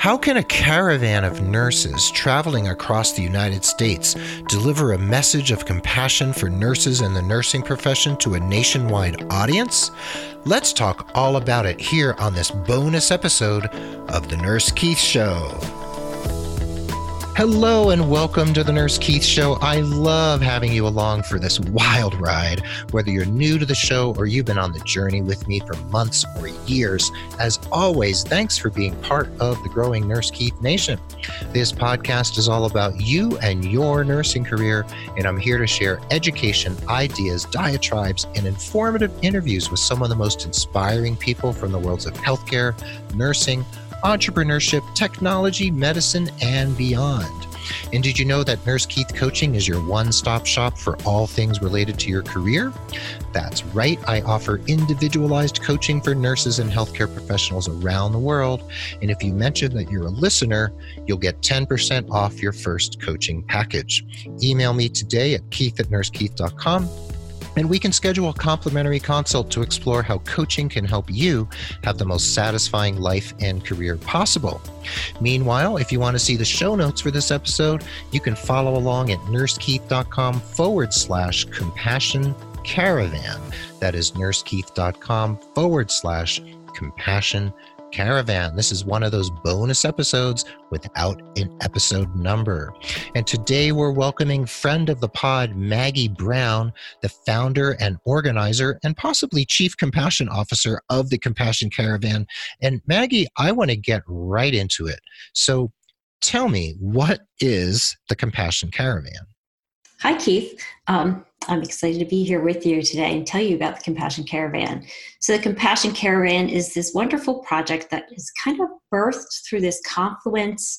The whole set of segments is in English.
How can a caravan of nurses traveling across the United States deliver a message of compassion for nurses and the nursing profession to a nationwide audience? Let's talk all about it here on this bonus episode of The Nurse Keith Show. Hello and welcome to the Nurse Keith Show. I love having you along for this wild ride, whether you're new to the show or you've been on the journey with me for months or years. As always, thanks for being part of the growing Nurse Keith Nation. This podcast is all about you and your nursing career, and I'm here to share education, ideas, diatribes, and informative interviews with some of the most inspiring people from the worlds of healthcare, nursing, entrepreneurship, technology, medicine, and beyond. And did you know that Nurse Keith Coaching is your one stop shop for all things related to your career? That's right, I offer individualized coaching for nurses and healthcare professionals around the world. And if you mention that you're a listener, you'll get 10% off your first coaching package. Email me today at keith at nursekeith.com and we can schedule a complimentary consult to explore how coaching can help you have the most satisfying life and career possible. Meanwhile, if you want to see the show notes for this episode, you can follow along at nursekeith.com forward slash compassion caravan. That is nursekeith.com forward slash compassion Caravan. This is one of those bonus episodes without an episode number. And today we're welcoming friend of the pod, Maggie Brown, the founder and organizer and possibly chief compassion officer of the Compassion Caravan. And Maggie, I want to get right into it. So tell me, what is the Compassion Caravan? Hi, Keith. Um, I'm excited to be here with you today and tell you about the Compassion Caravan. So, the Compassion Caravan is this wonderful project that is kind of birthed through this confluence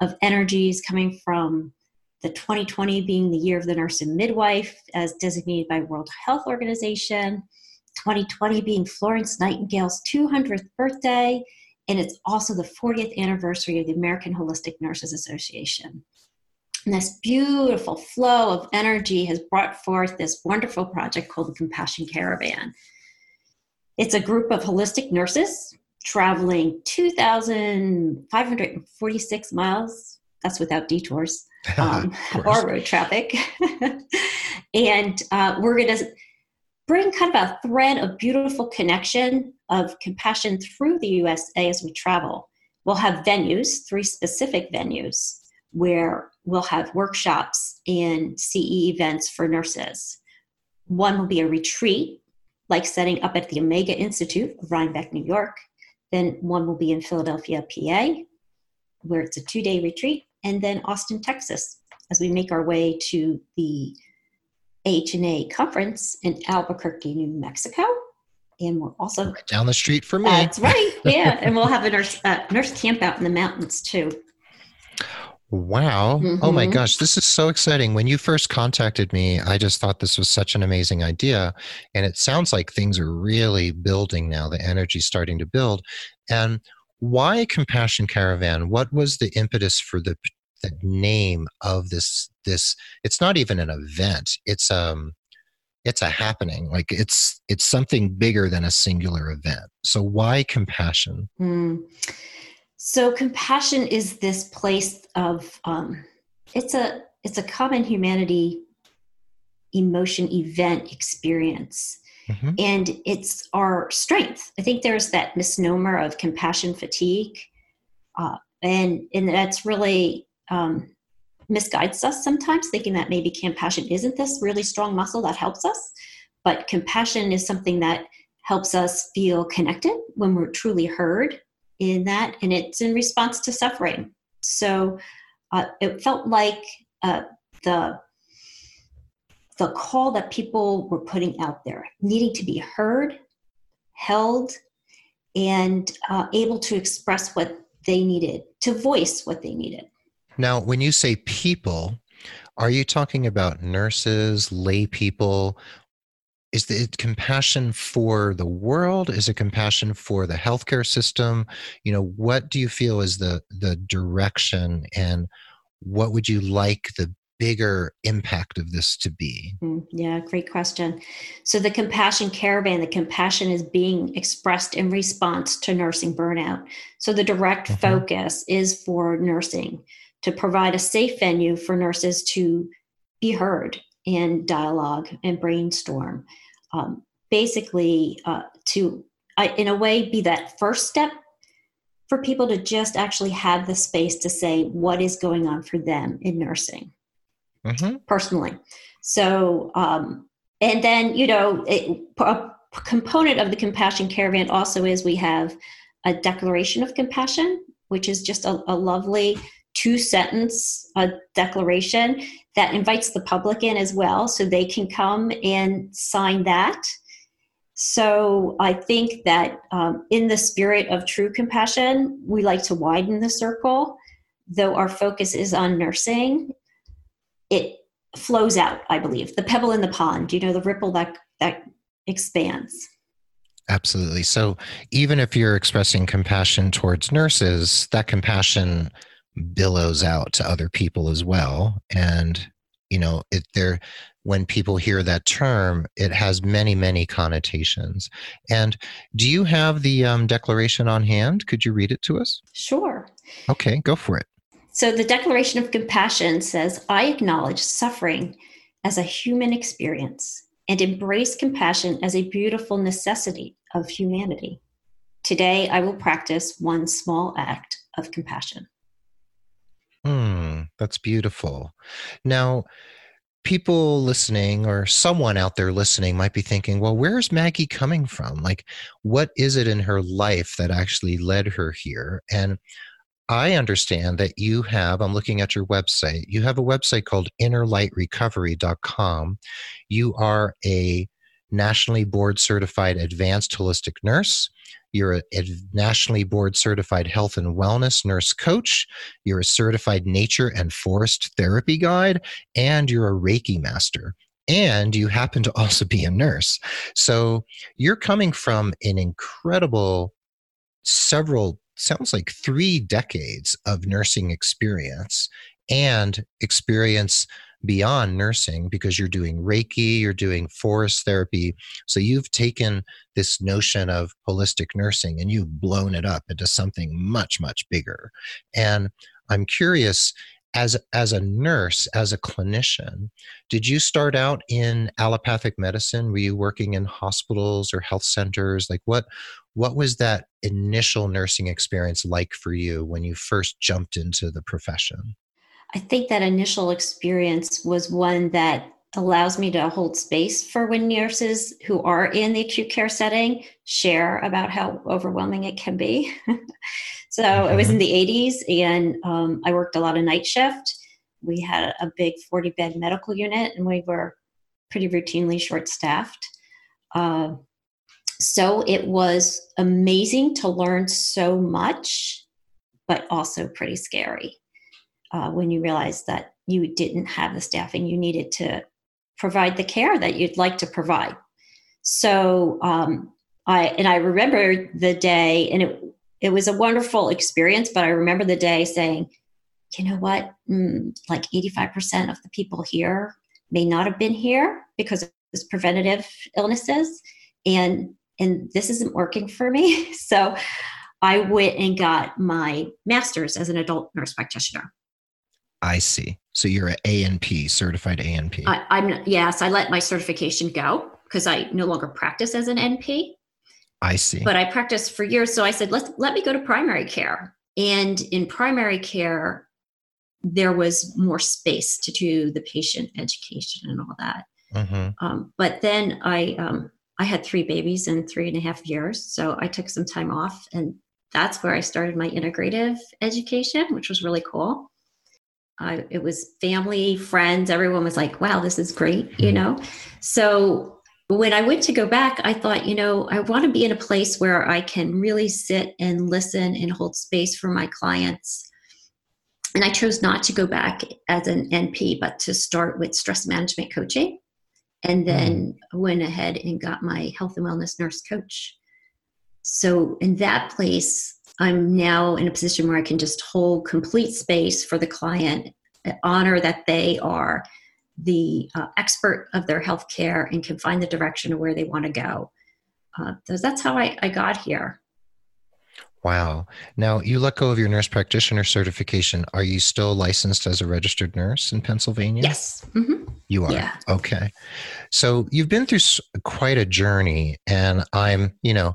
of energies coming from the 2020 being the year of the nurse and midwife as designated by World Health Organization, 2020 being Florence Nightingale's 200th birthday, and it's also the 40th anniversary of the American Holistic Nurses Association. And this beautiful flow of energy has brought forth this wonderful project called the Compassion Caravan. It's a group of holistic nurses traveling 2,546 miles. That's without detours um, or road traffic. and uh, we're going to bring kind of a thread of beautiful connection of compassion through the USA as we travel. We'll have venues, three specific venues where we'll have workshops and CE events for nurses. One will be a retreat, like setting up at the Omega Institute of Rhinebeck, New York. Then one will be in Philadelphia, PA, where it's a two day retreat. And then Austin, Texas, as we make our way to the AHNA conference in Albuquerque, New Mexico. And we're also right down the street from me. That's right. Yeah. and we'll have a nurse, uh, nurse camp out in the mountains too. Wow. Mm-hmm. Oh my mm-hmm. gosh, this is so exciting. When you first contacted me, I just thought this was such an amazing idea. And it sounds like things are really building now. The energy's starting to build. And why Compassion Caravan? What was the impetus for the, the name of this this it's not even an event. It's um it's a happening. Like it's it's something bigger than a singular event. So why compassion? Mm. So compassion is this place of um, it's a it's a common humanity emotion event experience. Mm-hmm. And it's our strength. I think there's that misnomer of compassion fatigue, uh, and and that's really um, misguides us sometimes, thinking that maybe compassion isn't this really strong muscle that helps us, but compassion is something that helps us feel connected when we're truly heard in that, and it's in response to suffering. So uh, it felt like uh, the the call that people were putting out there, needing to be heard, held, and uh, able to express what they needed, to voice what they needed. Now, when you say people, are you talking about nurses, lay people, is it compassion for the world is it compassion for the healthcare system you know what do you feel is the the direction and what would you like the bigger impact of this to be? Mm, yeah, great question. So, the Compassion Caravan, the compassion is being expressed in response to nursing burnout. So, the direct mm-hmm. focus is for nursing to provide a safe venue for nurses to be heard and dialogue and brainstorm. Um, basically, uh, to, in a way, be that first step for people to just actually have the space to say what is going on for them in nursing mm-hmm. personally. So, um, and then, you know, it, a component of the Compassion Caravan also is we have a declaration of compassion, which is just a, a lovely two sentence uh, declaration that invites the public in as well so they can come and sign that so I think that um, in the spirit of true compassion, we like to widen the circle. Though our focus is on nursing, it flows out, I believe. The pebble in the pond, you know, the ripple that, that expands. Absolutely. So even if you're expressing compassion towards nurses, that compassion billows out to other people as well. And, you know, it, there, when people hear that term, it has many, many connotations. And do you have the um, declaration on hand? Could you read it to us? Sure. Okay, go for it. So, the Declaration of Compassion says, I acknowledge suffering as a human experience and embrace compassion as a beautiful necessity of humanity. Today, I will practice one small act of compassion. Hmm, that's beautiful. Now, people listening or someone out there listening might be thinking, well, where's Maggie coming from? Like, what is it in her life that actually led her here? And I understand that you have, I'm looking at your website, you have a website called innerlightrecovery.com. You are a nationally board certified advanced holistic nurse. You're a, a, nationally board certified health and wellness nurse coach. You're a certified nature and forest therapy guide, and you're a Reiki master. And you happen to also be a nurse. So you're coming from an incredible several, sounds like three decades of nursing experience and experience beyond nursing because you're doing Reiki, you're doing forest therapy. So you've taken this notion of holistic nursing and you've blown it up into something much, much bigger. And I'm curious as as a nurse as a clinician did you start out in allopathic medicine were you working in hospitals or health centers like what what was that initial nursing experience like for you when you first jumped into the profession I think that initial experience was one that allows me to hold space for when nurses who are in the acute care setting share about how overwhelming it can be. so mm-hmm. it was in the 80s, and um, I worked a lot of night shift. We had a big 40 bed medical unit, and we were pretty routinely short staffed. Uh, so it was amazing to learn so much, but also pretty scary uh, when you realized that you didn't have the staffing you needed to provide the care that you'd like to provide. So um, I and I remember the day, and it it was a wonderful experience. But I remember the day saying, you know what, mm, like eighty five percent of the people here may not have been here because of this preventative illnesses, and and this isn't working for me. so I went and got my master's as an adult nurse practitioner. I see. So you're an ANP, certified ANP. I, I'm yes. I let my certification go because I no longer practice as an NP. I see. But I practiced for years, so I said, let let me go to primary care. And in primary care, there was more space to do the patient education and all that. Mm-hmm. Um, but then I um, I had three babies in three and a half years, so I took some time off, and that's where I started my integrative education, which was really cool. I, it was family, friends, everyone was like, wow, this is great, you hmm. know? So when I went to go back, I thought, you know, I want to be in a place where I can really sit and listen and hold space for my clients. And I chose not to go back as an NP, but to start with stress management coaching. And then mm. went ahead and got my health and wellness nurse coach. So in that place, I'm now in a position where I can just hold complete space for the client honor that they are the uh, expert of their healthcare and can find the direction of where they want to go. Uh, so that's how I, I got here. Wow. Now, you let go of your nurse practitioner certification. Are you still licensed as a registered nurse in Pennsylvania? Yes. Mm-hmm. You are? Yeah. Okay. So you've been through quite a journey, and I'm, you know,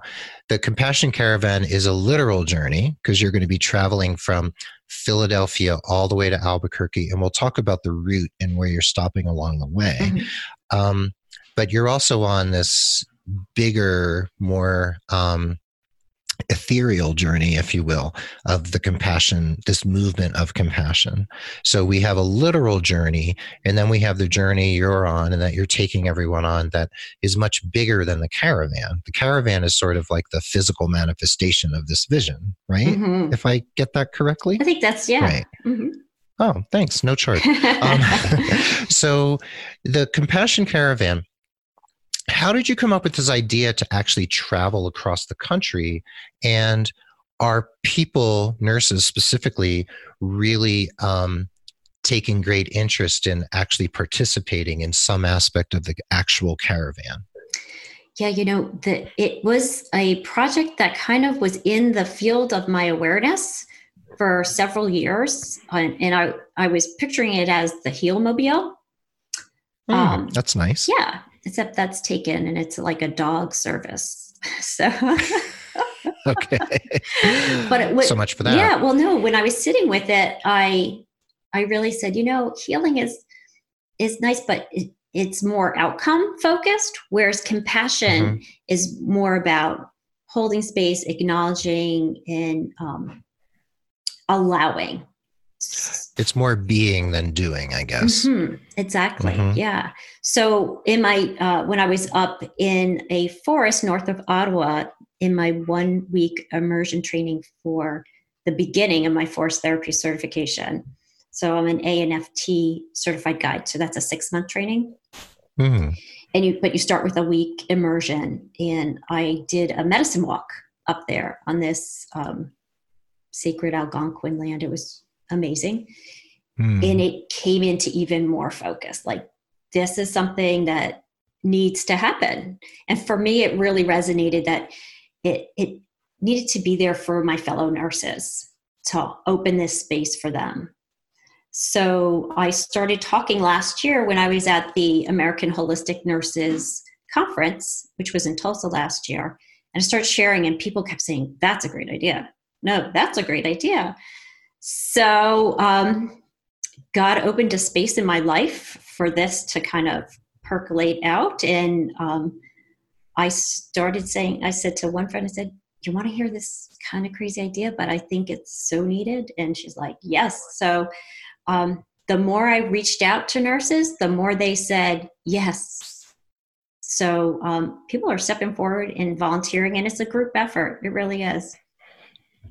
the Compassion Caravan is a literal journey because you're going to be traveling from Philadelphia all the way to Albuquerque, and we'll talk about the route and where you're stopping along the way. Mm-hmm. Um, but you're also on this bigger, more um, ethereal journey, if you will, of the compassion, this movement of compassion. So we have a literal journey, and then we have the journey you're on and that you're taking everyone on that is much bigger than the caravan. The caravan is sort of like the physical manifestation of this vision, right? Mm-hmm. If I get that correctly? I think that's, yeah. Right. Mm-hmm. Oh, thanks. No charge. um, so the compassion caravan how did you come up with this idea to actually travel across the country? And are people nurses specifically really um, taking great interest in actually participating in some aspect of the actual caravan? Yeah you know the, it was a project that kind of was in the field of my awareness for several years and i, I was picturing it as the heal mobile mm, um, that's nice. yeah except that's taken and it's like a dog service. So okay, but it, so much for that. Yeah, well, no. When I was sitting with it, I I really said, you know, healing is is nice, but it, it's more outcome focused, whereas compassion mm-hmm. is more about holding space, acknowledging, and um, allowing it's more being than doing i guess. Mm-hmm. exactly. Mm-hmm. yeah. So in my uh, when i was up in a forest north of ottawa in my one week immersion training for the beginning of my forest therapy certification. So i'm an anft certified guide. So that's a six month training. Mm-hmm. and you but you start with a week immersion. And i did a medicine walk up there on this um, sacred algonquin land. It was amazing. Mm. And it came into even more focus. Like, this is something that needs to happen. And for me, it really resonated that it, it needed to be there for my fellow nurses to open this space for them. So I started talking last year when I was at the American Holistic Nurses Conference, which was in Tulsa last year. And I started sharing, and people kept saying, That's a great idea. No, that's a great idea. So um, God opened a space in my life for this to kind of percolate out. And um, I started saying, I said to one friend, I said, you want to hear this kind of crazy idea, but I think it's so needed. And she's like, yes. So um, the more I reached out to nurses, the more they said yes. So um, people are stepping forward and volunteering, and it's a group effort. It really is.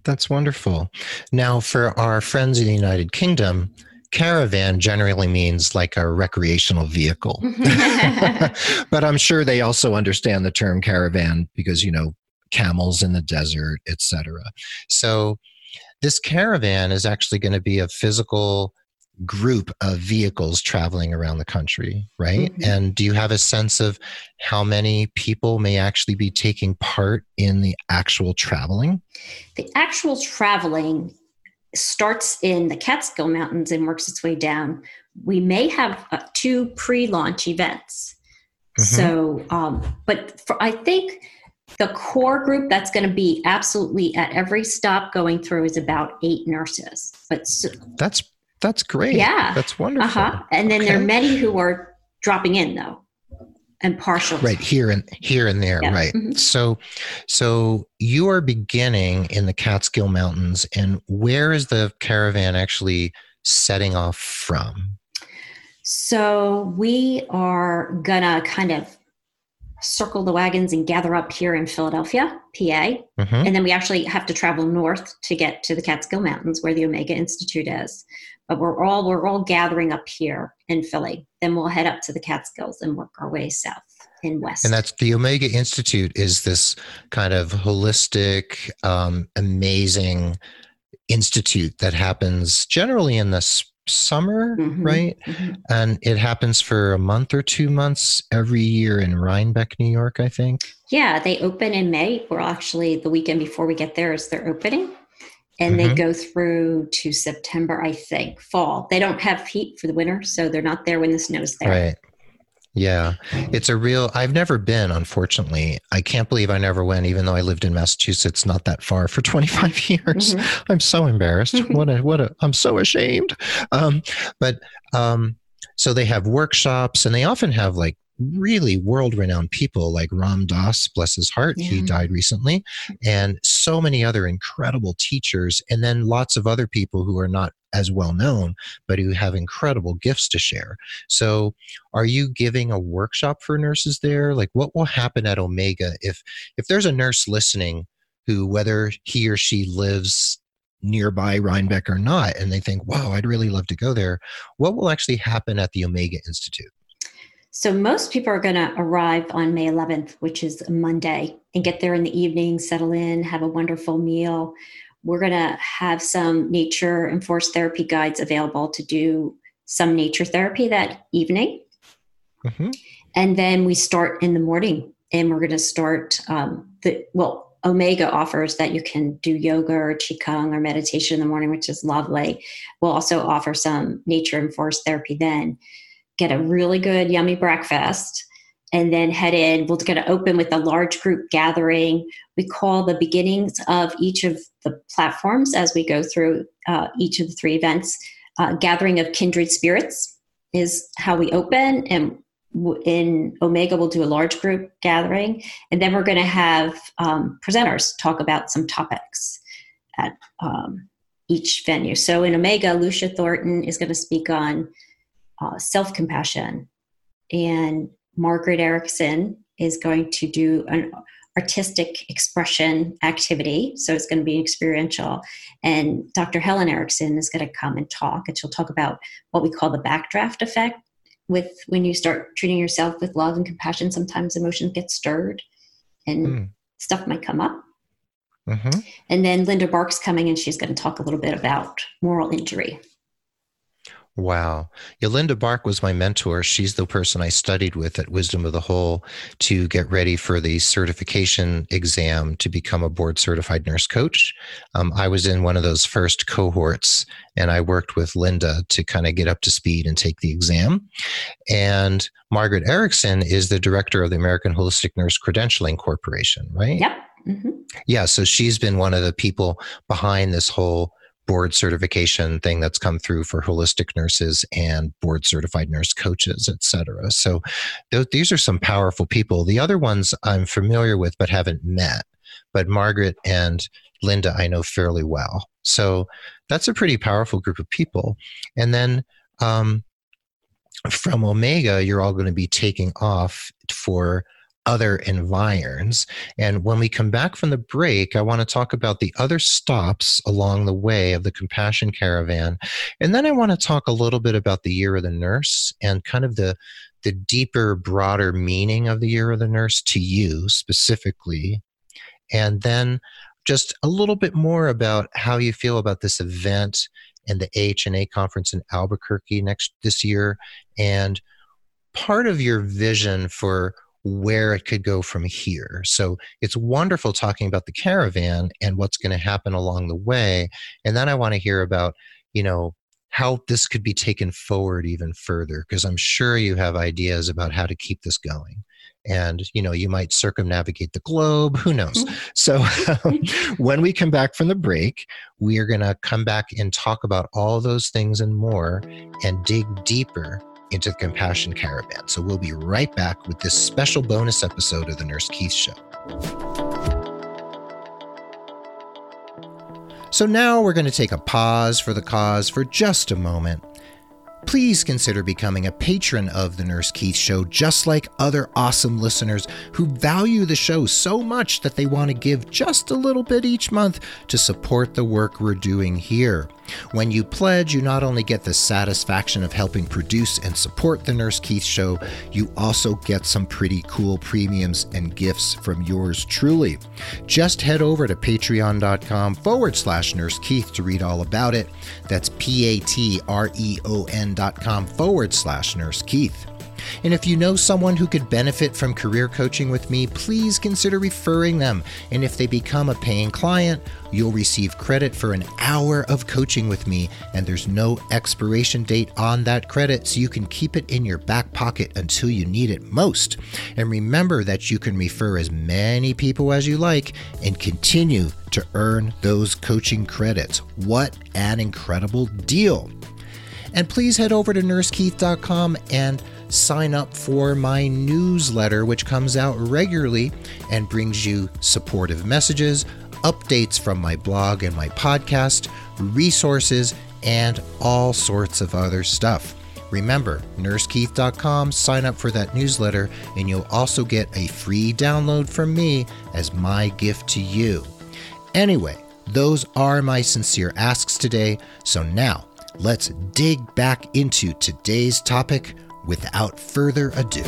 That's wonderful. Now, for our friends in the United Kingdom, caravan generally means like a recreational vehicle. Mm-hmm. but I'm sure they also understand the term caravan because, you know, camels in the desert, etc. So this caravan is actually going to be a physical group of vehicles traveling around the country, right? Mm-hmm. And do you have a sense of how many people may actually be taking part in the actual traveling? The actual traveling starts in the Catskill Mountains and works its way down. We may have uh, two pre launch events. Mm-hmm. So, um, but for, I think the core group that's going to be absolutely at every stop going through is about eight nurses. But so, that's that's great. Yeah. That's wonderful. Uh-huh. And then okay. there are many who are dropping in though and partial. Right here and here and there. Yeah. Right. Mm-hmm. So, so you are beginning in the Catskill Mountains, and where is the caravan actually setting off from? So we are gonna kind of circle the wagons and gather up here in Philadelphia, PA. Mm-hmm. And then we actually have to travel north to get to the Catskill Mountains where the Omega Institute is but we're all we're all gathering up here in Philly. Then we'll head up to the Catskills and work our way south and west. And that's the Omega Institute is this kind of holistic, um, amazing institute that happens generally in the summer, mm-hmm. right? Mm-hmm. And it happens for a month or two months every year in Rhinebeck, New York, I think. Yeah, they open in May. We're actually the weekend before we get there is their opening. And mm-hmm. they go through to September, I think, fall. They don't have heat for the winter, so they're not there when the snow's there. Right. Yeah, it's a real. I've never been, unfortunately. I can't believe I never went, even though I lived in Massachusetts, not that far for 25 years. Mm-hmm. I'm so embarrassed. what a what a. I'm so ashamed. Um, but um, so they have workshops, and they often have like really world renowned people like Ram Dass, bless his heart, yeah. he died recently, and so many other incredible teachers, and then lots of other people who are not as well known, but who have incredible gifts to share. So, are you giving a workshop for nurses there? Like, what will happen at Omega if if there's a nurse listening who, whether he or she lives nearby Rhinebeck or not, and they think, wow, I'd really love to go there, what will actually happen at the Omega Institute? So most people are going to arrive on May 11th, which is a Monday, and get there in the evening, settle in, have a wonderful meal. We're going to have some nature and forest therapy guides available to do some nature therapy that evening. Mm-hmm. And then we start in the morning, and we're going to start um, the well. Omega offers that you can do yoga or qigong or meditation in the morning, which is lovely. We'll also offer some nature and forest therapy then get a really good, yummy breakfast, and then head in. We're going to open with a large group gathering. We call the beginnings of each of the platforms as we go through uh, each of the three events. Uh, gathering of kindred spirits is how we open, and in Omega, we'll do a large group gathering, and then we're going to have um, presenters talk about some topics at um, each venue. So in Omega, Lucia Thornton is going to speak on uh, self compassion. And Margaret Erickson is going to do an artistic expression activity. So it's going to be experiential. And Dr. Helen Erickson is going to come and talk, and she'll talk about what we call the backdraft effect. With when you start treating yourself with love and compassion, sometimes emotions get stirred and mm. stuff might come up. Mm-hmm. And then Linda Bark's coming and she's going to talk a little bit about moral injury. Wow. Yolinda Bark was my mentor. She's the person I studied with at Wisdom of the Whole to get ready for the certification exam to become a board certified nurse coach. Um, I was in one of those first cohorts and I worked with Linda to kind of get up to speed and take the exam. And Margaret Erickson is the director of the American Holistic Nurse Credentialing Corporation, right? Yep. Mm-hmm. Yeah. So she's been one of the people behind this whole board certification thing that's come through for holistic nurses and board certified nurse coaches, et cetera. So th- these are some powerful people. The other ones I'm familiar with but haven't met, but Margaret and Linda I know fairly well. So that's a pretty powerful group of people. And then um, from Omega, you're all going to be taking off for other environs. And when we come back from the break, I want to talk about the other stops along the way of the Compassion Caravan. And then I want to talk a little bit about the Year of the Nurse and kind of the the deeper, broader meaning of the Year of the Nurse to you specifically. And then just a little bit more about how you feel about this event and the AHNA conference in Albuquerque next this year and part of your vision for where it could go from here. So it's wonderful talking about the caravan and what's going to happen along the way. And then I want to hear about, you know, how this could be taken forward even further, because I'm sure you have ideas about how to keep this going. And, you know, you might circumnavigate the globe, who knows? So um, when we come back from the break, we are going to come back and talk about all those things and more and dig deeper into the Compassion Caravan. So we'll be right back with this special bonus episode of the Nurse Keith Show. So now we're going to take a pause for the cause for just a moment. Please consider becoming a patron of the Nurse Keith Show, just like other awesome listeners who value the show so much that they want to give just a little bit each month to support the work we're doing here. When you pledge, you not only get the satisfaction of helping produce and support the Nurse Keith Show, you also get some pretty cool premiums and gifts from yours truly. Just head over to patreon.com forward slash Nurse Keith to read all about it. That's P A T R E O N dot com forward slash Nurse Keith. And if you know someone who could benefit from career coaching with me, please consider referring them. And if they become a paying client, you'll receive credit for an hour of coaching with me, and there's no expiration date on that credit, so you can keep it in your back pocket until you need it most. And remember that you can refer as many people as you like and continue to earn those coaching credits. What an incredible deal! And please head over to nursekeith.com and sign up for my newsletter, which comes out regularly and brings you supportive messages, updates from my blog and my podcast, resources, and all sorts of other stuff. Remember, nursekeith.com, sign up for that newsletter, and you'll also get a free download from me as my gift to you. Anyway, those are my sincere asks today. So now, let's dig back into today's topic without further ado.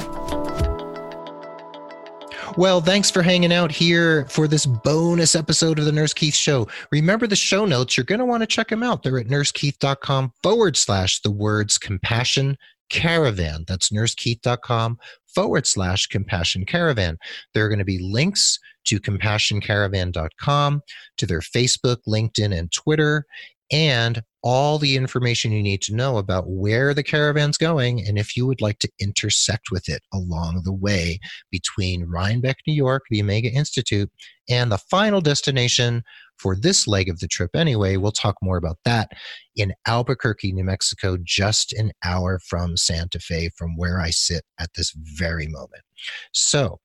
Well, thanks for hanging out here for this bonus episode of the Nurse Keith Show. Remember the show notes, you're going to want to check them out. They're at nursekeith.com forward slash the words compassion caravan. That's nursekeith.com forward slash compassion caravan. There are going to be links to compassioncaravan.com, to their Facebook, LinkedIn, and Twitter, and all the information you need to know about where the caravan's going and if you would like to intersect with it along the way between Rhinebeck, New York, the Omega Institute, and the final destination for this leg of the trip anyway. We'll talk more about that in Albuquerque, New Mexico, just an hour from Santa Fe, from where I sit at this very moment. So,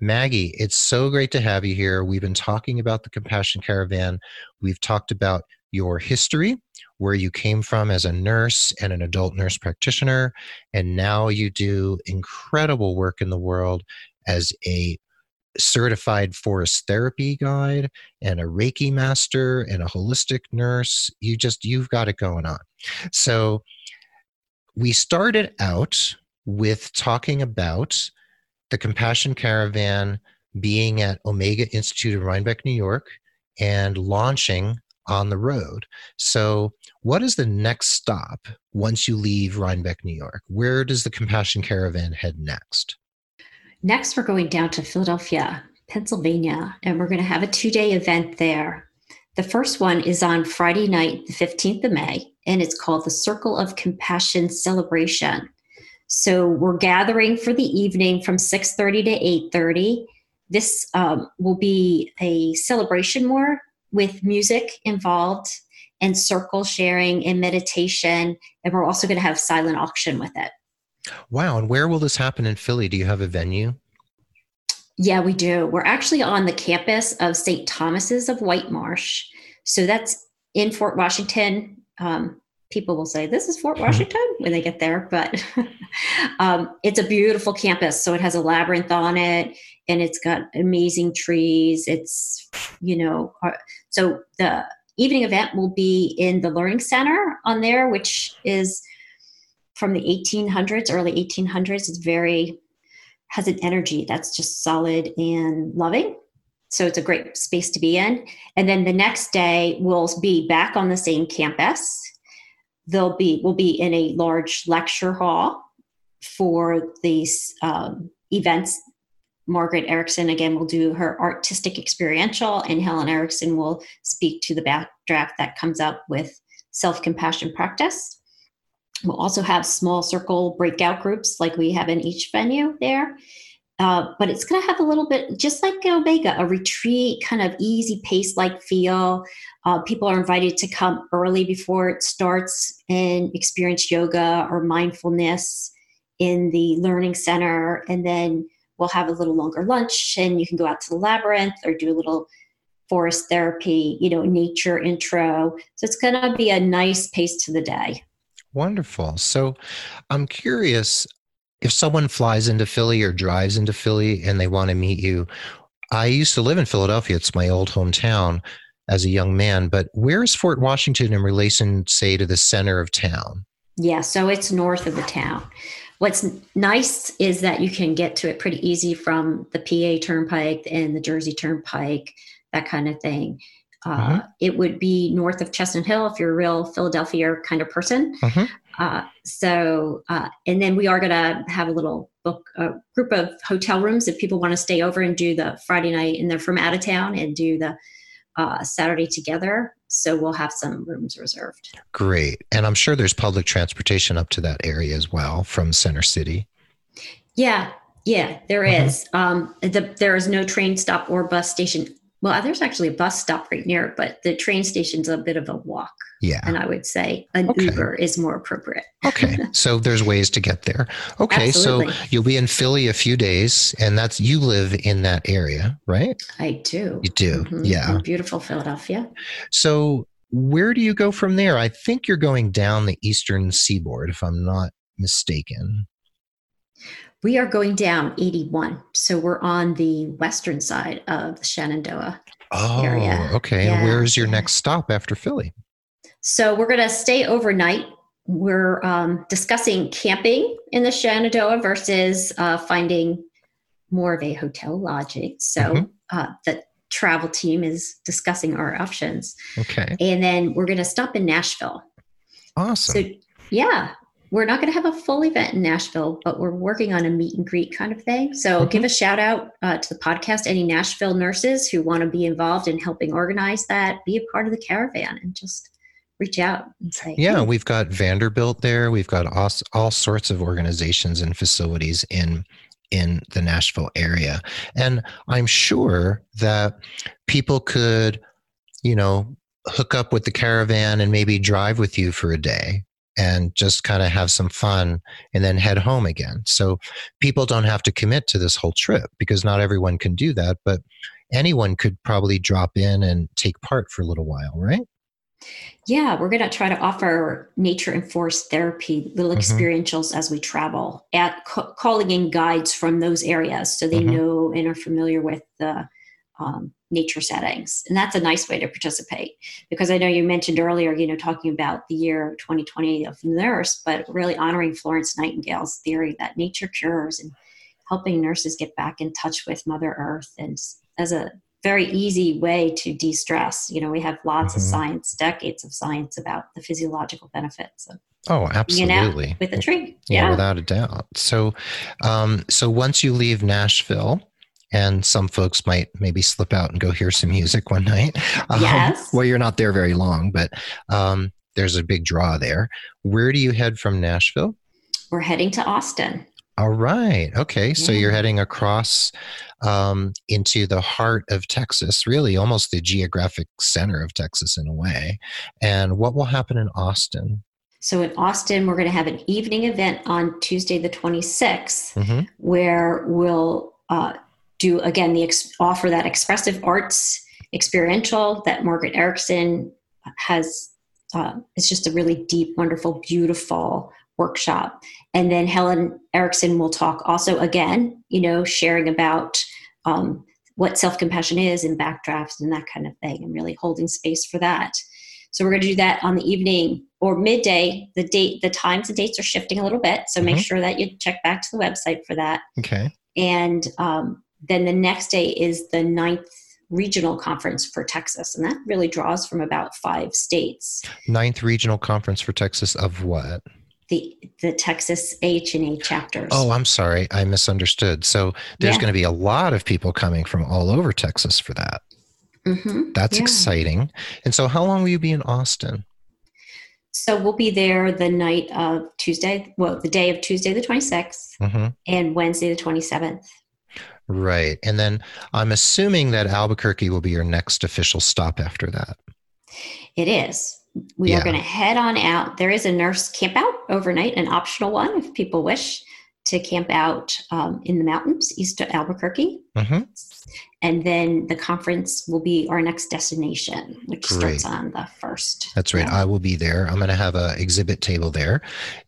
Maggie, it's so great to have you here. We've been talking about the Compassion Caravan. We've talked about your history, where you came from as a nurse and an adult nurse practitioner, and now you do incredible work in the world as a certified forest therapy guide and a reiki master and a holistic nurse. You just you've got it going on. So we started out with talking about the compassion caravan being at omega institute in rhinebeck new york and launching on the road. So, what is the next stop once you leave Rhinebeck, New York? Where does the Compassion Caravan head next? Next, we're going down to Philadelphia, Pennsylvania, and we're going to have a two day event there. The first one is on Friday night, the 15th of May, and it's called the Circle of Compassion Celebration. So we're gathering for the evening from 6:30 to 8:30. This um, will be a celebration more with music involved and circle sharing and meditation. And we're also going to have silent auction with it. Wow. And where will this happen in Philly? Do you have a venue? Yeah, we do. We're actually on the campus of St. Thomas's of Whitemarsh. So that's in Fort Washington. Um, people will say, This is Fort Washington when they get there, but um, it's a beautiful campus. So it has a labyrinth on it and it's got amazing trees. It's, you know, uh, so the evening event will be in the Learning Center on there, which is from the 1800s, early 1800s. It's very, has an energy that's just solid and loving. So it's a great space to be in. And then the next day, we'll be back on the same campus. They'll be, we'll be in a large lecture hall for these um, events Margaret Erickson again will do her artistic experiential, and Helen Erickson will speak to the backdraft that comes up with self compassion practice. We'll also have small circle breakout groups like we have in each venue there. Uh, but it's going to have a little bit, just like Omega, a retreat, kind of easy pace like feel. Uh, people are invited to come early before it starts and experience yoga or mindfulness in the learning center. And then we'll have a little longer lunch and you can go out to the labyrinth or do a little forest therapy, you know, nature intro. So it's going to be a nice pace to the day. Wonderful. So I'm curious if someone flies into Philly or drives into Philly and they want to meet you. I used to live in Philadelphia, it's my old hometown. as a young man. But where is Fort Washington in relation, say, to the center of town? Yeah, so it's north of the town. What's nice is that you can get to it pretty easy from the PA Turnpike and the Jersey Turnpike, that kind of thing. Uh, mm-hmm. It would be north of Chestnut Hill if you're a real Philadelphia kind of person. Mm-hmm. Uh, so, uh, and then we are going to have a little book, a group of hotel rooms if people want to stay over and do the Friday night and they're from out of town and do the uh, Saturday together. So we'll have some rooms reserved. Great. And I'm sure there's public transportation up to that area as well from Center City. Yeah. Yeah, there mm-hmm. is. Um, the, there is no train stop or bus station well, there's actually a bus stop right near it, but the train station's a bit of a walk. Yeah. And I would say an okay. Uber is more appropriate. okay. So there's ways to get there. Okay. Absolutely. So you'll be in Philly a few days, and that's you live in that area, right? I do. You do. Mm-hmm. Yeah. In beautiful Philadelphia. So where do you go from there? I think you're going down the eastern seaboard, if I'm not mistaken. We are going down 81. So we're on the western side of the Shenandoah oh, area. Okay. Yeah. And where's your next stop after Philly? So we're going to stay overnight. We're um, discussing camping in the Shenandoah versus uh, finding more of a hotel lodging. So mm-hmm. uh, the travel team is discussing our options. Okay. And then we're going to stop in Nashville. Awesome. So yeah, we're not going to have a full event in Nashville, but we're working on a meet and greet kind of thing. So mm-hmm. give a shout out uh, to the podcast, any Nashville nurses who want to be involved in helping organize that, be a part of the caravan and just reach out and say, yeah, hey. we've got Vanderbilt there. We've got all, all sorts of organizations and facilities in in the Nashville area. And I'm sure that people could, you know, hook up with the caravan and maybe drive with you for a day and just kind of have some fun and then head home again. So people don't have to commit to this whole trip because not everyone can do that, but anyone could probably drop in and take part for a little while, right? Yeah, we're going to try to offer nature and forest therapy, little mm-hmm. experientials as we travel, at ca- calling in guides from those areas so they mm-hmm. know and are familiar with the um, nature settings. And that's a nice way to participate because I know you mentioned earlier, you know, talking about the year 2020 of the nurse, but really honoring Florence Nightingale's theory that nature cures and helping nurses get back in touch with Mother Earth and as a very easy way to de-stress. You know, we have lots mm-hmm. of science, decades of science about the physiological benefits of Oh, absolutely. With a tree. Yeah, yeah, without a doubt. So, um, so once you leave Nashville, and some folks might maybe slip out and go hear some music one night. Um, yes. well, you're not there very long, but um, there's a big draw there. Where do you head from Nashville? We're heading to Austin. All right. Okay. Yeah. So you're heading across um, into the heart of Texas, really almost the geographic center of Texas in a way. And what will happen in Austin? So in Austin, we're going to have an evening event on Tuesday, the 26th, mm-hmm. where we'll uh, do again the ex- offer that expressive arts experiential that Margaret Erickson has. Uh, it's just a really deep, wonderful, beautiful workshop. And then Helen Erickson will talk also again, you know, sharing about um, what self compassion is and backdrafts and that kind of thing, and really holding space for that. So we're going to do that on the evening or midday. The date, the times and dates are shifting a little bit, so mm-hmm. make sure that you check back to the website for that. Okay. And um, then the next day is the ninth regional conference for Texas, and that really draws from about five states. Ninth regional conference for Texas of what? The the Texas H and A chapters. Oh, I'm sorry, I misunderstood. So there's yeah. going to be a lot of people coming from all over Texas for that. Mm-hmm. That's yeah. exciting. And so, how long will you be in Austin? So we'll be there the night of Tuesday, well, the day of Tuesday the 26th mm-hmm. and Wednesday the 27th. Right. And then I'm assuming that Albuquerque will be your next official stop after that. It is. We yeah. are going to head on out. There is a nurse camp out overnight, an optional one if people wish. to camp out um, in the mountains east of Albuquerque. Mhm. And then the conference will be our next destination, which Great. starts on the first. That's right. Yeah. I will be there. I'm going to have a exhibit table there,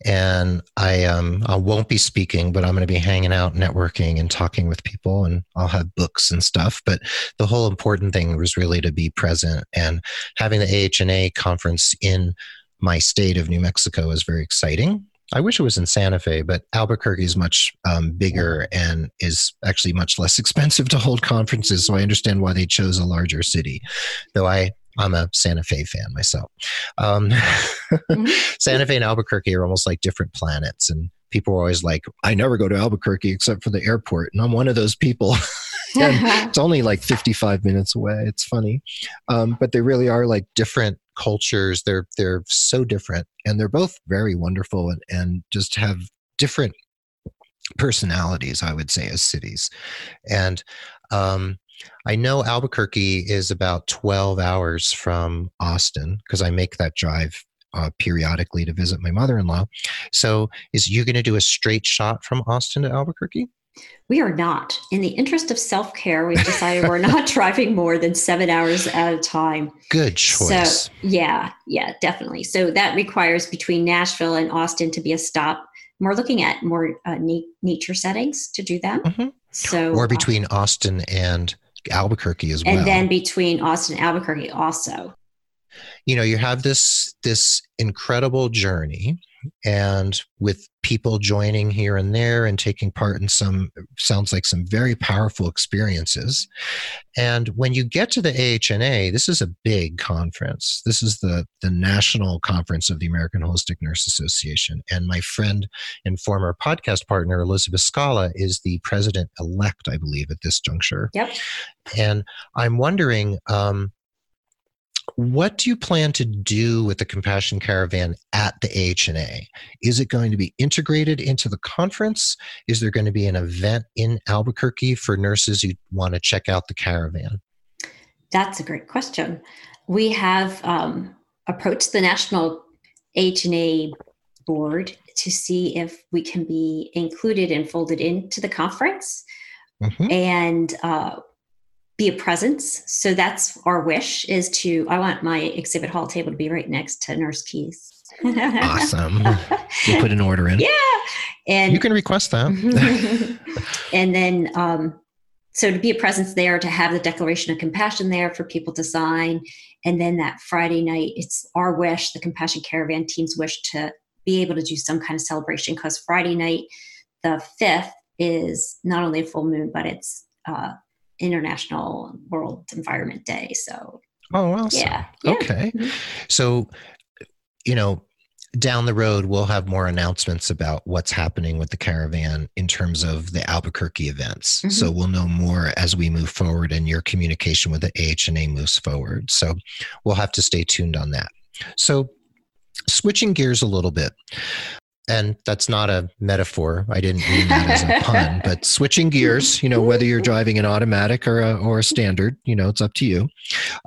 and I um I won't be speaking, but I'm going to be hanging out, networking, and talking with people, and I'll have books and stuff. But the whole important thing was really to be present, and having the AHNA conference in my state of New Mexico is very exciting. I wish it was in Santa Fe, but Albuquerque is much um, bigger and is actually much less expensive to hold conferences. So I understand why they chose a larger city, though I I'm a Santa Fe fan myself. Um, Mhm. Santa Fe and Albuquerque are almost like different planets, and people are always like, "I never go to Albuquerque except for the airport," and I'm one of those people. it's only like 55 minutes away. It's funny, um, but they really are like different cultures. They're they're so different, and they're both very wonderful, and and just have different personalities. I would say as cities, and um, I know Albuquerque is about 12 hours from Austin because I make that drive uh, periodically to visit my mother-in-law. So, is you going to do a straight shot from Austin to Albuquerque? We are not. In the interest of self care, we've decided we're not driving more than seven hours at a time. Good choice. So, yeah, yeah, definitely. So that requires between Nashville and Austin to be a stop. We're looking at more uh, na- nature settings to do that. Mhm. So, or uh, between Austin and Albuquerque as well. and then between Austin and Albuquerque also. you know, you have this this incredible journey, and with people joining here and there and taking part in some sounds like some very powerful experiences. And when you get to the AHNA, this is a big conference. This is the the national conference of the American Holistic Nurse Association, and my friend and former podcast partner Elizabeth Scala is the president elect, I believe, at this juncture. Yep. And I'm wondering, um, what do you plan to do with the Compassion Caravan at the AHNA? Is it going to be integrated into the conference? Is there going to be an event in Albuquerque for nurses who want to check out the caravan? That's a great question. We have um, approached the National HNA board to see if we can be included and folded into the conference Mhm. and uh, be a presence. So that's our wish is to, I want my exhibit hall table to be right next to Nurse Keith's. Awesome. We'll put an order in. yeah. And You can request that. and then um, so to be a presence there to have the declaration of compassion there for people to sign and then that friday night it's our wish the compassion caravan team's wish to be able to do some kind of celebration because friday night the 5th is not only a full moon but it's uh, international world environment day so oh, awesome. yeah, yeah. Okay. Mhm. So, you know, down the road, we'll have more announcements about what's happening with the caravan in terms of the Albuquerque events. Mhm. So we'll know more as we move forward and your communication with the AHNA moves forward. So we'll have to stay tuned on that. So switching gears a little bit. And that's not a metaphor. I didn't mean that as a pun, but switching gears, you know, whether you're driving an automatic or a, or a standard, you know, it's up to you.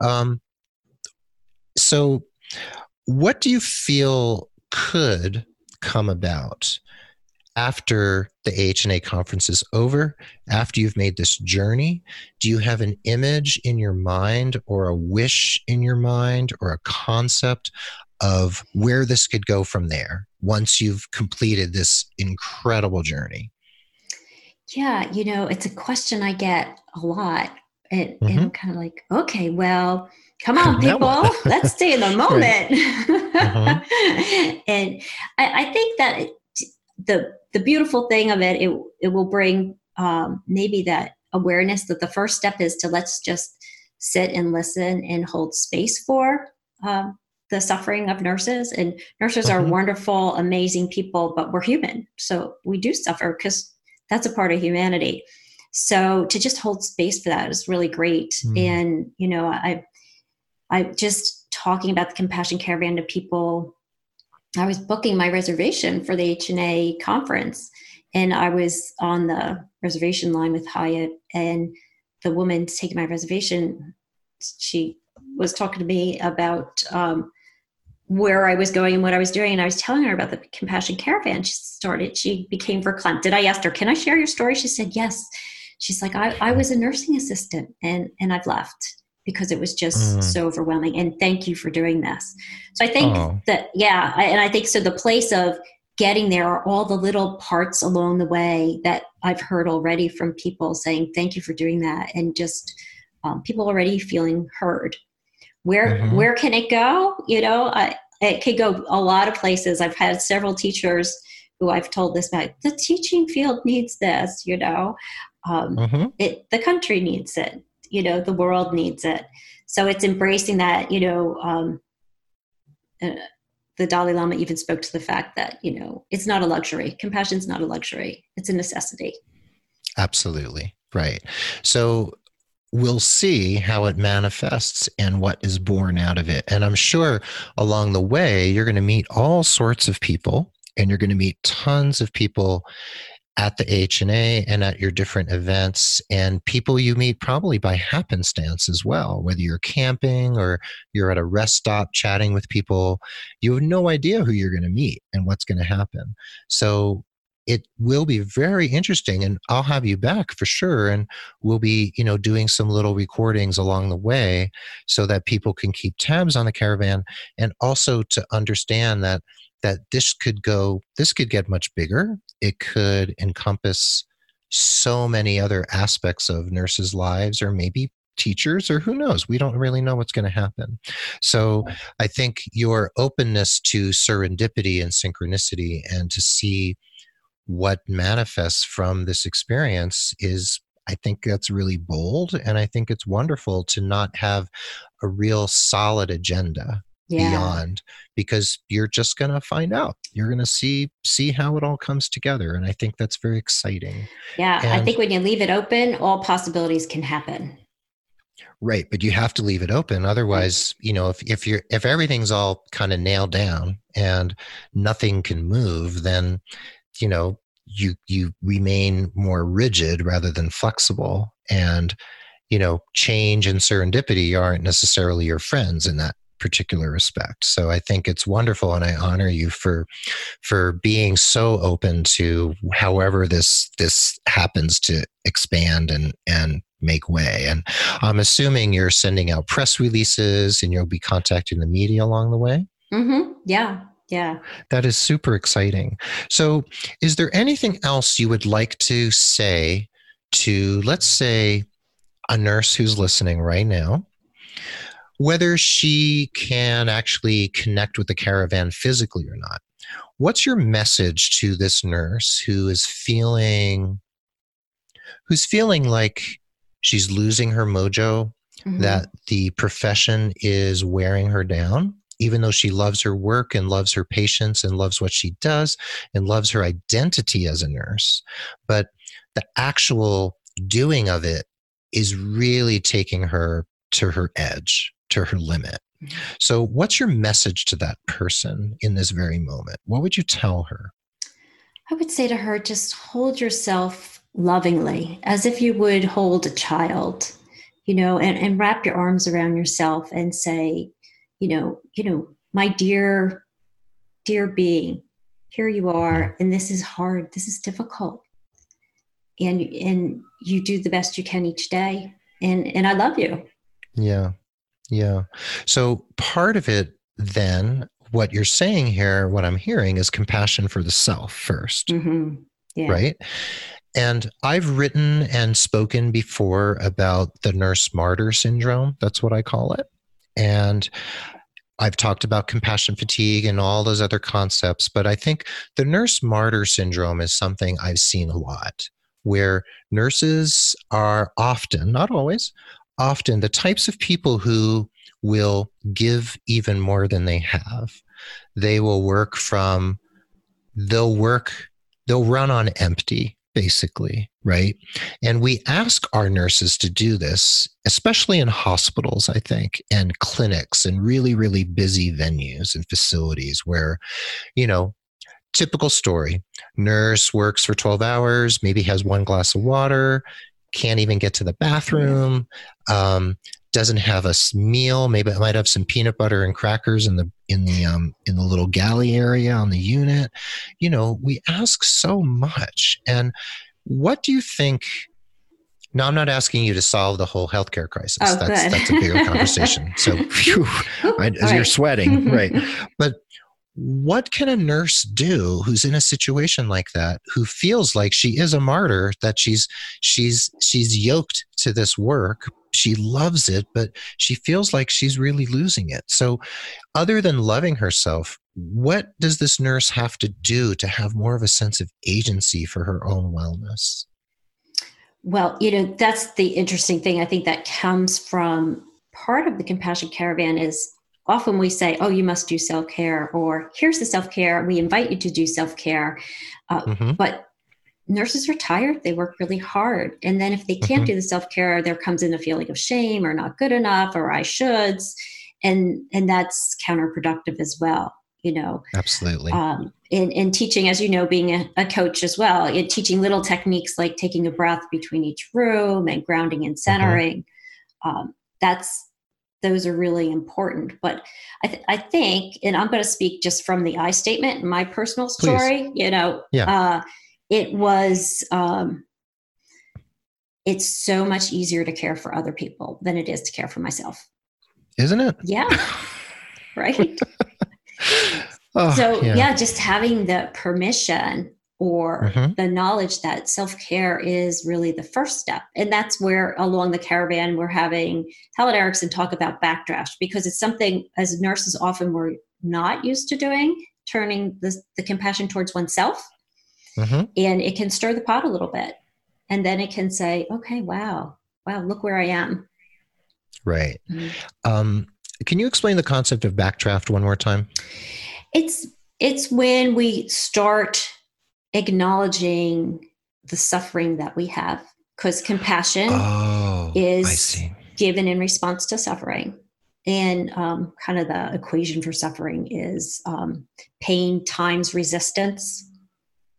Um, so, what do you feel could come about after the AHNA conference is over? After you've made this journey, do you have an image in your mind, or a wish in your mind, or a concept of where this could go from there once you've completed this incredible journey? Yeah, you know, it's a question I get a lot. And, and. I'm kind of like, okay, well, come on, people, let's stay in the moment. Uh-huh. and I, I think that the the beautiful thing of it, it it will bring um, maybe that awareness that the first step is to let's just sit and listen and hold space for um, the suffering of nurses. And nurses are Mhm. wonderful, amazing people, but we're human, so we do suffer because that's a part of humanity. So to just hold space for that is really great. Mm. And you know, I I just talking about the compassion caravan to people. I was booking my reservation for the HNA conference, and I was on the reservation line with Hyatt, and the woman taking my reservation, she was talking to me about um, where I was going and what I was doing. And I was telling her about the Compassion Caravan. She started, she became verklempt. Did I ask her, can I share your story? She said, yes. She's like, I, I was a nursing assistant and, and I've left because it was just mm. so overwhelming. And thank you for doing this. So I think oh. that, yeah. I, and I think so the place of getting there are all the little parts along the way that I've heard already from people saying, thank you for doing that. And just um, people already feeling heard where mm-hmm. where can it go? You know I, it could go a lot of places. I've had several teachers who i've told this about the teaching field needs this you know? Um, mm-hmm. it the country needs it. You know the world needs it. So it's embracing that you know um, uh, the dalai lama even spoke to the fact that you know it's not a luxury. Compassion's not a luxury. It's a necessity. Absolutely. Right. So we'll see how it manifests and what is born out of it. And I'm sure along the way, you're going to meet all sorts of people and you're going to meet tons of people at the HNA and at your different events and people you meet probably by happenstance as well whether you're camping or you're at a rest stop chatting with people you have no idea who you're going to meet and what's going to happen so it will be very interesting and i'll have you back for sure and we'll be you know doing some little recordings along the way so that people can keep tabs on the caravan and also to understand that that this could go this could get much bigger. It could encompass so many other aspects of nurses lives or maybe teachers or who knows? We don't really know what's going to happen. So i think your openness to serendipity and synchronicity and to see what manifests from this experience is I think that's really bold. And I think it's wonderful to not have a real solid agenda yeah. beyond because you're just going to find out you're going to see see how it all comes together and i think that's very exciting yeah and, i think when you leave it open all possibilities can happen right but you have to leave it open mm-hmm. otherwise you know if, if you're if everything's all kind of nailed down and nothing can move then you know you you remain more rigid rather than flexible. And you know change and serendipity aren't necessarily your friends in that particular respect. So i think it's wonderful and i honor you for for being so open to however this this happens to expand and and make way. And i'm assuming you're sending out press releases and you'll be contacting the media along the way? Mm-hmm. yeah yeah. That is super exciting. So, is there anything else you would like to say to, let's say, a nurse who's listening right now? Whether she can actually connect with the caravan physically or not. What's your message to this nurse who is feeling who's feeling like she's losing her mojo, mm-hmm. that the profession is wearing her down? Even though she loves her work and loves her patients and loves what she does and loves her identity as a nurse. But the actual doing of it is really taking her to her edge, to her limit. Mm-hmm. So, what's your message to that person in this very moment? What would you tell her? I would say to her, just hold yourself lovingly, as if you would hold a child, you know, and, and wrap your arms around yourself and say, you know, you know, my dear, dear being, here you are, and this is hard. This is difficult, and and you do the best you can each day, and and I love you. Yeah, yeah. So part of it then what you're saying here, what I'm hearing is compassion for the self 1st mm-hmm. yeah. right? And I've written and spoken before about the nurse martyr syndrome. That's what I call it. And I've talked about compassion fatigue and all those other concepts, but I think the nurse martyr syndrome is something I've seen a lot where nurses are often, not always, often the types of people who will give even more than they have. They will work from, they'll work, they'll run on empty basically, right? And we ask our nurses to do this, especially in hospitals, I think, and clinics and really, really busy venues and facilities where, you know, typical story nurse works for 12 hours, maybe has one glass of water, can't even get to the bathroom, um, doesn't have a meal. Maybe it might have some peanut butter and crackers in the in the um, in the little galley area on the unit. You know, we ask so much. And what do you think? No, I'm not asking you to solve the whole healthcare crisis. Oh, that's good. that's a bigger conversation. So, phew, I, as you're right. sweating, right? But what can a nurse do who's in a situation like that who feels like she is a martyr that she's she's she's yoked to this work she loves it but she feels like she's really losing it so other than loving herself what does this nurse have to do to have more of a sense of agency for her own wellness Well, you know, that's the interesting thing. I think that comes from part of the compassion caravan is often we say, oh, you must do self care, or here's the self care. We invite you to do self care. Uh, mm-hmm. But nurses are tired. They work really hard. And then if they can't Mhm. do the self care, there comes in a feeling of shame or not good enough or I shoulds. And, and that's counterproductive as well. You know, absolutely um, in, in teaching, as you know, being a, a coach as well, in teaching little techniques like taking a breath between each room and grounding and centering. Um, that's those are really important. But I, th- I think, and I'm going to speak just from the I statement, my personal Please. story. You know, Yeah. uh, it was. Um, it's so much easier to care for other people than it is to care for myself. isn't it Yeah, right. oh, so yeah. just having the permission or Mhm. the knowledge that self-care is really the first step and that's where along the caravan we're having helen erickson talk about backdraft because it's something as nurses often we're not used to doing turning the, the compassion towards oneself Mhm. and it can stir the pot a little bit. And then it can say okay wow wow look where i am. Right. Mhm. um, can you explain the concept of backdraft one more time? It's it's when we start acknowledging the suffering that we have because compassion oh is- given in response to suffering. And um, kind of the equation for suffering is um, pain times resistance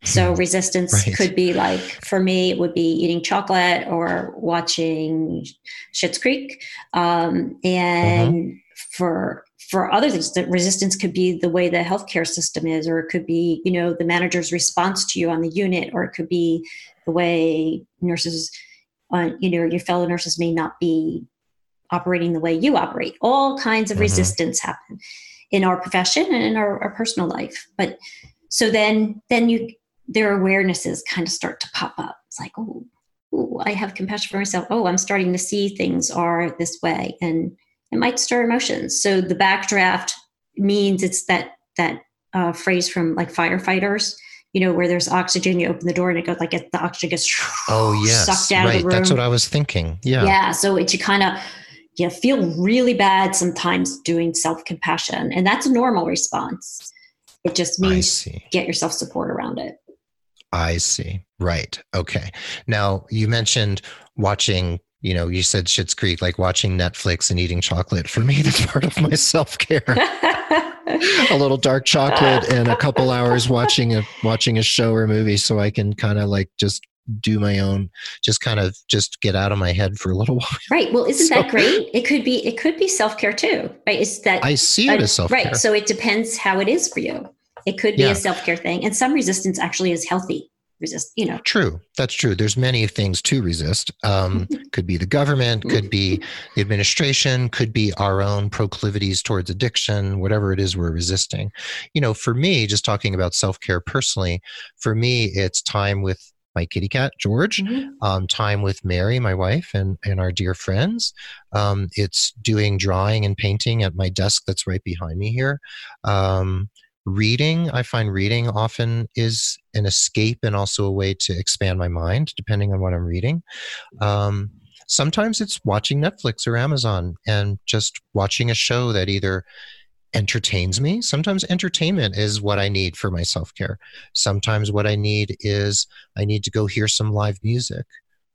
so resistance Right. could be like for me it would be eating chocolate or watching Schitt's Creek, um, and for for other things, the resistance could be the way the healthcare system is, or it could be you know the manager's response to you on the unit, or it could be the way nurses, uh, you know, your fellow nurses may not be operating the way you operate. All kinds of Mhm. resistance happen in our profession and in our, our personal life, but so then then you their awarenesses kind of start to pop up. It's like, oh, ooh, I have compassion for myself. Oh, I'm starting to see things are this way, and it might stir emotions. So the backdraft means it's that that uh, phrase from like firefighters, you know, where there's oxygen. You open the door and it goes like it, the oxygen gets oh yes sucked out right of the room. that's what i was thinking yeah Yeah. So it you kind of you feel really bad sometimes doing self compassion, and that's a normal response. It just means get yourself support around it. I see. Right. Okay. Now you mentioned watching. You know, you said Schitt's Creek, like watching Netflix and eating chocolate. For me, that's part of my self care. a little dark chocolate and a couple hours watching a watching a show or movie, so I can kind of like just do my own, just kind of just get out of my head for a little while. right. Well, isn't So- that great? It could be. It could be self care too. Right. It's that. I see it uh, as self care. Right. So it depends how it is for you. It could be Yeah. a self care thing, and some resistance actually is healthy. Resist. You know. True. That's true. There's many things to resist. Um, could be the government, could be the administration, could be our own proclivities towards addiction, whatever it is we're resisting. You know, for me, just talking about self care personally, for me, it's time with my kitty cat, George, Mhm. um, time with Mary, my wife, and, and our dear friends. Um, it's doing drawing and painting at my desk that's right behind me here. Um, reading, I find reading often is an escape and also a way to expand my mind, depending on what I'm reading. Um, sometimes it's watching Netflix or Amazon and just watching a show that either entertains me. Sometimes entertainment is what I need for my self care. Sometimes what I need is I need to go hear some live music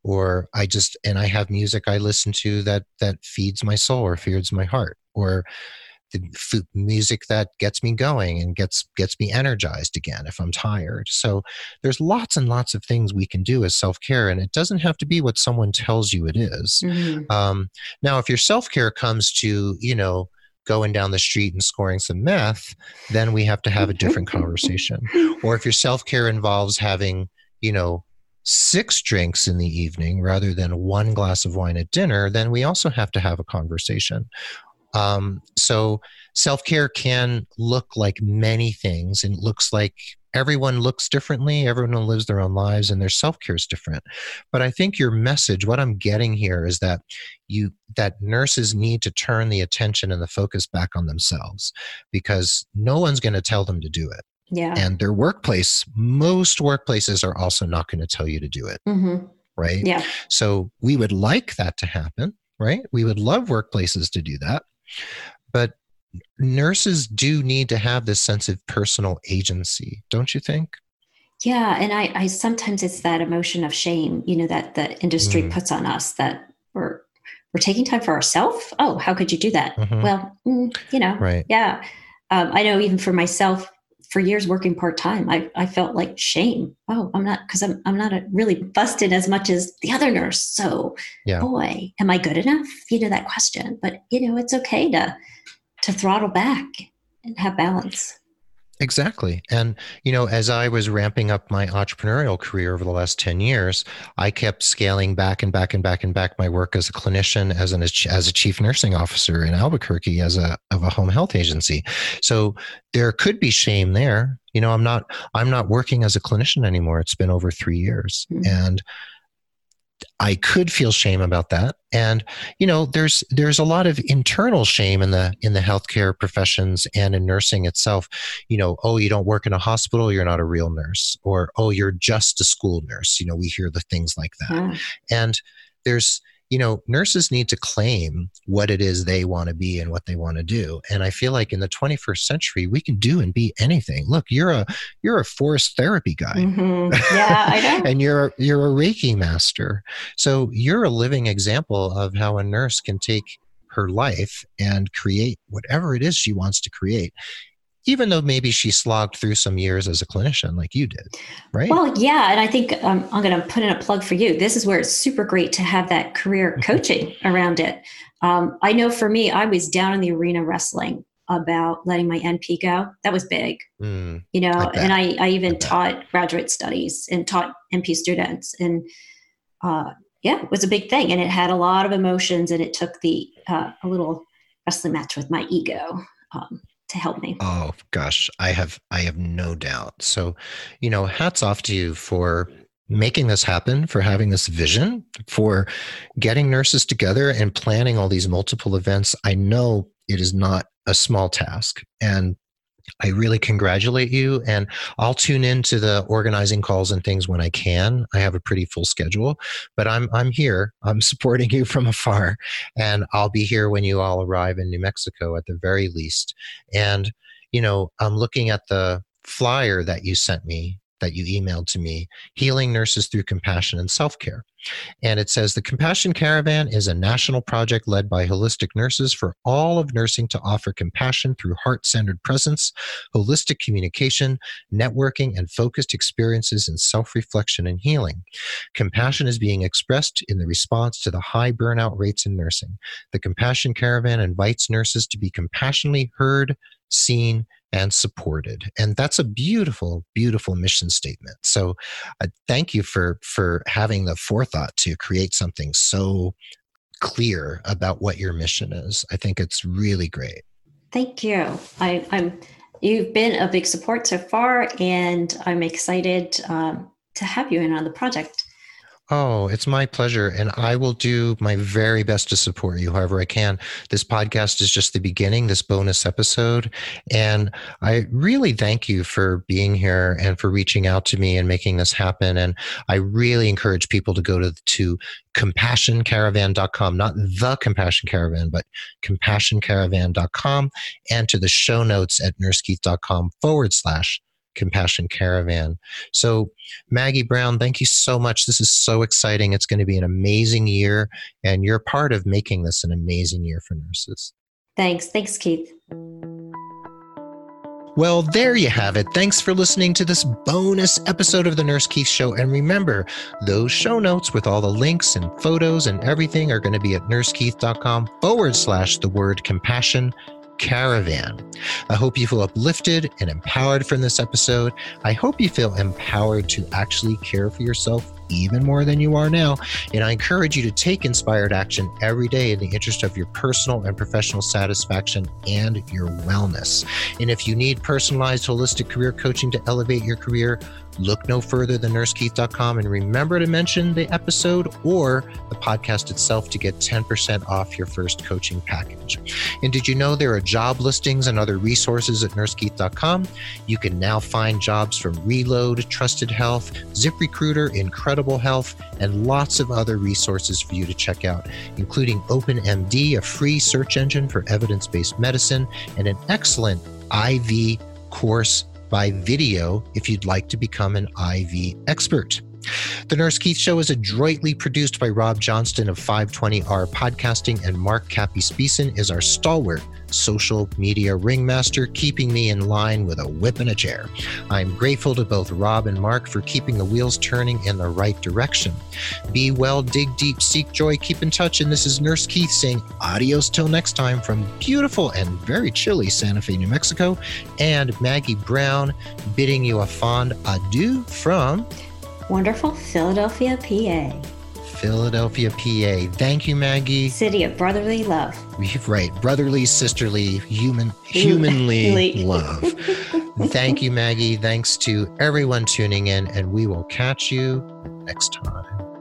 or I just and I have music I listen to that that feeds my soul or feeds my heart or the music that gets me going and gets gets me energized again if I'm tired. So there's lots and lots of things we can do as self care, and it doesn't have to be what someone tells you it is. Mm-hmm. Um, now, if your self care comes to you know going down the street and scoring some meth, then we have to have a different conversation. Or if your self care involves having you know six drinks in the evening rather than one glass of wine at dinner, then we also have to have a conversation. Um, so self care can look like many things and it looks like everyone looks differently everyone lives their own lives and their self-care is different. But i think your message what i'm getting here is that you that nurses need to turn the attention and the focus back on themselves because no one's going to tell them to do it. Yeah. And their workplace most workplaces are also not going to tell you to do it. Mm-hmm. right? Yeah. So we would like that to happen right? We would love workplaces to do that but nurses do need to have this sense of personal agency, don't you think? Yeah, and I, I sometimes it's that emotion of shame, you know, that the industry mm. puts on us that we're we're taking time for ourselves. Oh, how could you do that? Mm-hmm. Well, mm, you know, right? Yeah, um, I know even for myself, for years working part time, I, I felt like shame. Oh, I'm not because I'm I'm not really busted as much as the other nurse. So, yeah. boy, am I good enough? You know that question. But you know, it's okay to to throttle back and have balance. Exactly. And, you know, as I was ramping up my entrepreneurial career over the last 10 years, I kept scaling back and back and back and back my work as a clinician, as an as a chief nursing officer in Albuquerque, as a of a home health agency. So there could be shame there. You know, I'm not I'm not working as a clinician anymore. It's been over three years. Mm-hmm. And I could feel shame about that. And you know, there's there's a lot of internal shame in the in the healthcare professions and in nursing itself. You know, oh, you don't work in a hospital, you're not a real nurse, or oh, you're just a school nurse. You know, we hear the things like that. And there's you know, nurses need to claim what it is they want to be and what they want to do. And I feel like in the 21st century, we can do and be anything. Look, you're a you're a forest therapy guy. Mm-hmm. Yeah, I know. and you're you're a Reiki master. So you're a living example of how a nurse can take her life and create whatever it is she wants to create even though maybe she slogged through some years as a clinician like you did, right? Well, yeah. And I think um, I'm going to put in a plug for you. This is where it's super great to have that career mm-hmm. coaching around it. Um, I know for me, I was down in the arena wrestling about letting my NP go. That was big, mm, you know, I and I, I even I taught graduate studies and taught NP students. And uh, yeah, it was a big thing. And it had a lot of emotions and it took the uh, a little wrestling match with my ego. Um, to help me. Oh gosh, I have I have no doubt. So, you know, hats off to you for making this happen, for having this vision, for getting nurses together and planning all these multiple events. I know it is not a small task and I really congratulate you. And I'll tune into the organizing calls and things when I can. I have a pretty full schedule, but I'm I'm here. I'm supporting you from afar, and I'll be here when you all arrive in New Mexico at the very least. And you know, I'm looking at the flyer that you sent me that you emailed to me Healing Nurses Through Compassion and Self Care. And it says the Compassion Caravan is a national project led by holistic nurses for all of nursing to offer compassion through heart centered presence, holistic communication, networking, and focused experiences in self reflection and healing. Compassion is being expressed in the response to the high burnout rates in nursing. The Compassion Caravan invites nurses to be compassionately heard, seen, and supported. And that's a beautiful beautiful mission statement. So uh, thank you for for having the forethought to create something so clear about what your mission is. I think it's really great. Thank you. I, i'm you've been a big support so far and i'm excited um, to have you in on the project Oh, it's my pleasure. And I will do my very best to support you however I can. This podcast is just the beginning, this bonus episode. And I really thank you for being here and for reaching out to me and making this happen. And I really encourage people to go to, to compassioncaravan.com, not the compassion caravan, but compassioncaravan.com and to the show notes at nursekeith.com forward slash Compassion Caravan. So, Maggie Brown, thank you so much. This is so exciting. It's going to be an amazing year, and you're part of making this an amazing year for nurses. Thanks. Thanks, Keith. Well, there you have it. Thanks for listening to this bonus episode of the Nurse Keith Show. And remember, those show notes with all the links and photos and everything are going to be at nursekeith.com forward slash the word compassion caravan. I hope you feel uplifted and empowered from this episode. I hope you feel empowered to actually care for yourself even more than you are now. And I encourage you to take inspired action every day in the interest of your personal and professional satisfaction and your wellness. And if you need personalized holistic career coaching to elevate your career, look no further than nursekeith.com and remember to mention the episode or the podcast itself to get 10% off your first coaching package. And did you know there are job listings and other resources at nursekeith.com? You can now find jobs from Relode, Trusted Health, ZipRecruiter, Incredible Health, and lots of other resources for you to check out, including OpenMD, a free search engine for evidence based medicine, and an excellent IV course by video if you'd like to become an IV expert. The Nurse Keith Show is adroitly produced by Rob Johnston of 520R Podcasting, and Mark Capispisan is our stalwart social media ringmaster, keeping me in line with a whip and a chair. I'm grateful to both Rob and Mark for keeping the wheels turning in the right direction. Be well, dig deep, seek joy, keep in touch. And this is Nurse Keith saying adios till next time from beautiful and very chilly Santa Fe, New Mexico, and Maggie Brown bidding you a fond adieu from wonderful Philadelphia, PA. Philadelphia, PA. Thank you, Maggie. City of brotherly love. Right, brotherly, sisterly, human, humanly love. Thank you, Maggie. Thanks to everyone tuning in, and we will catch you next time.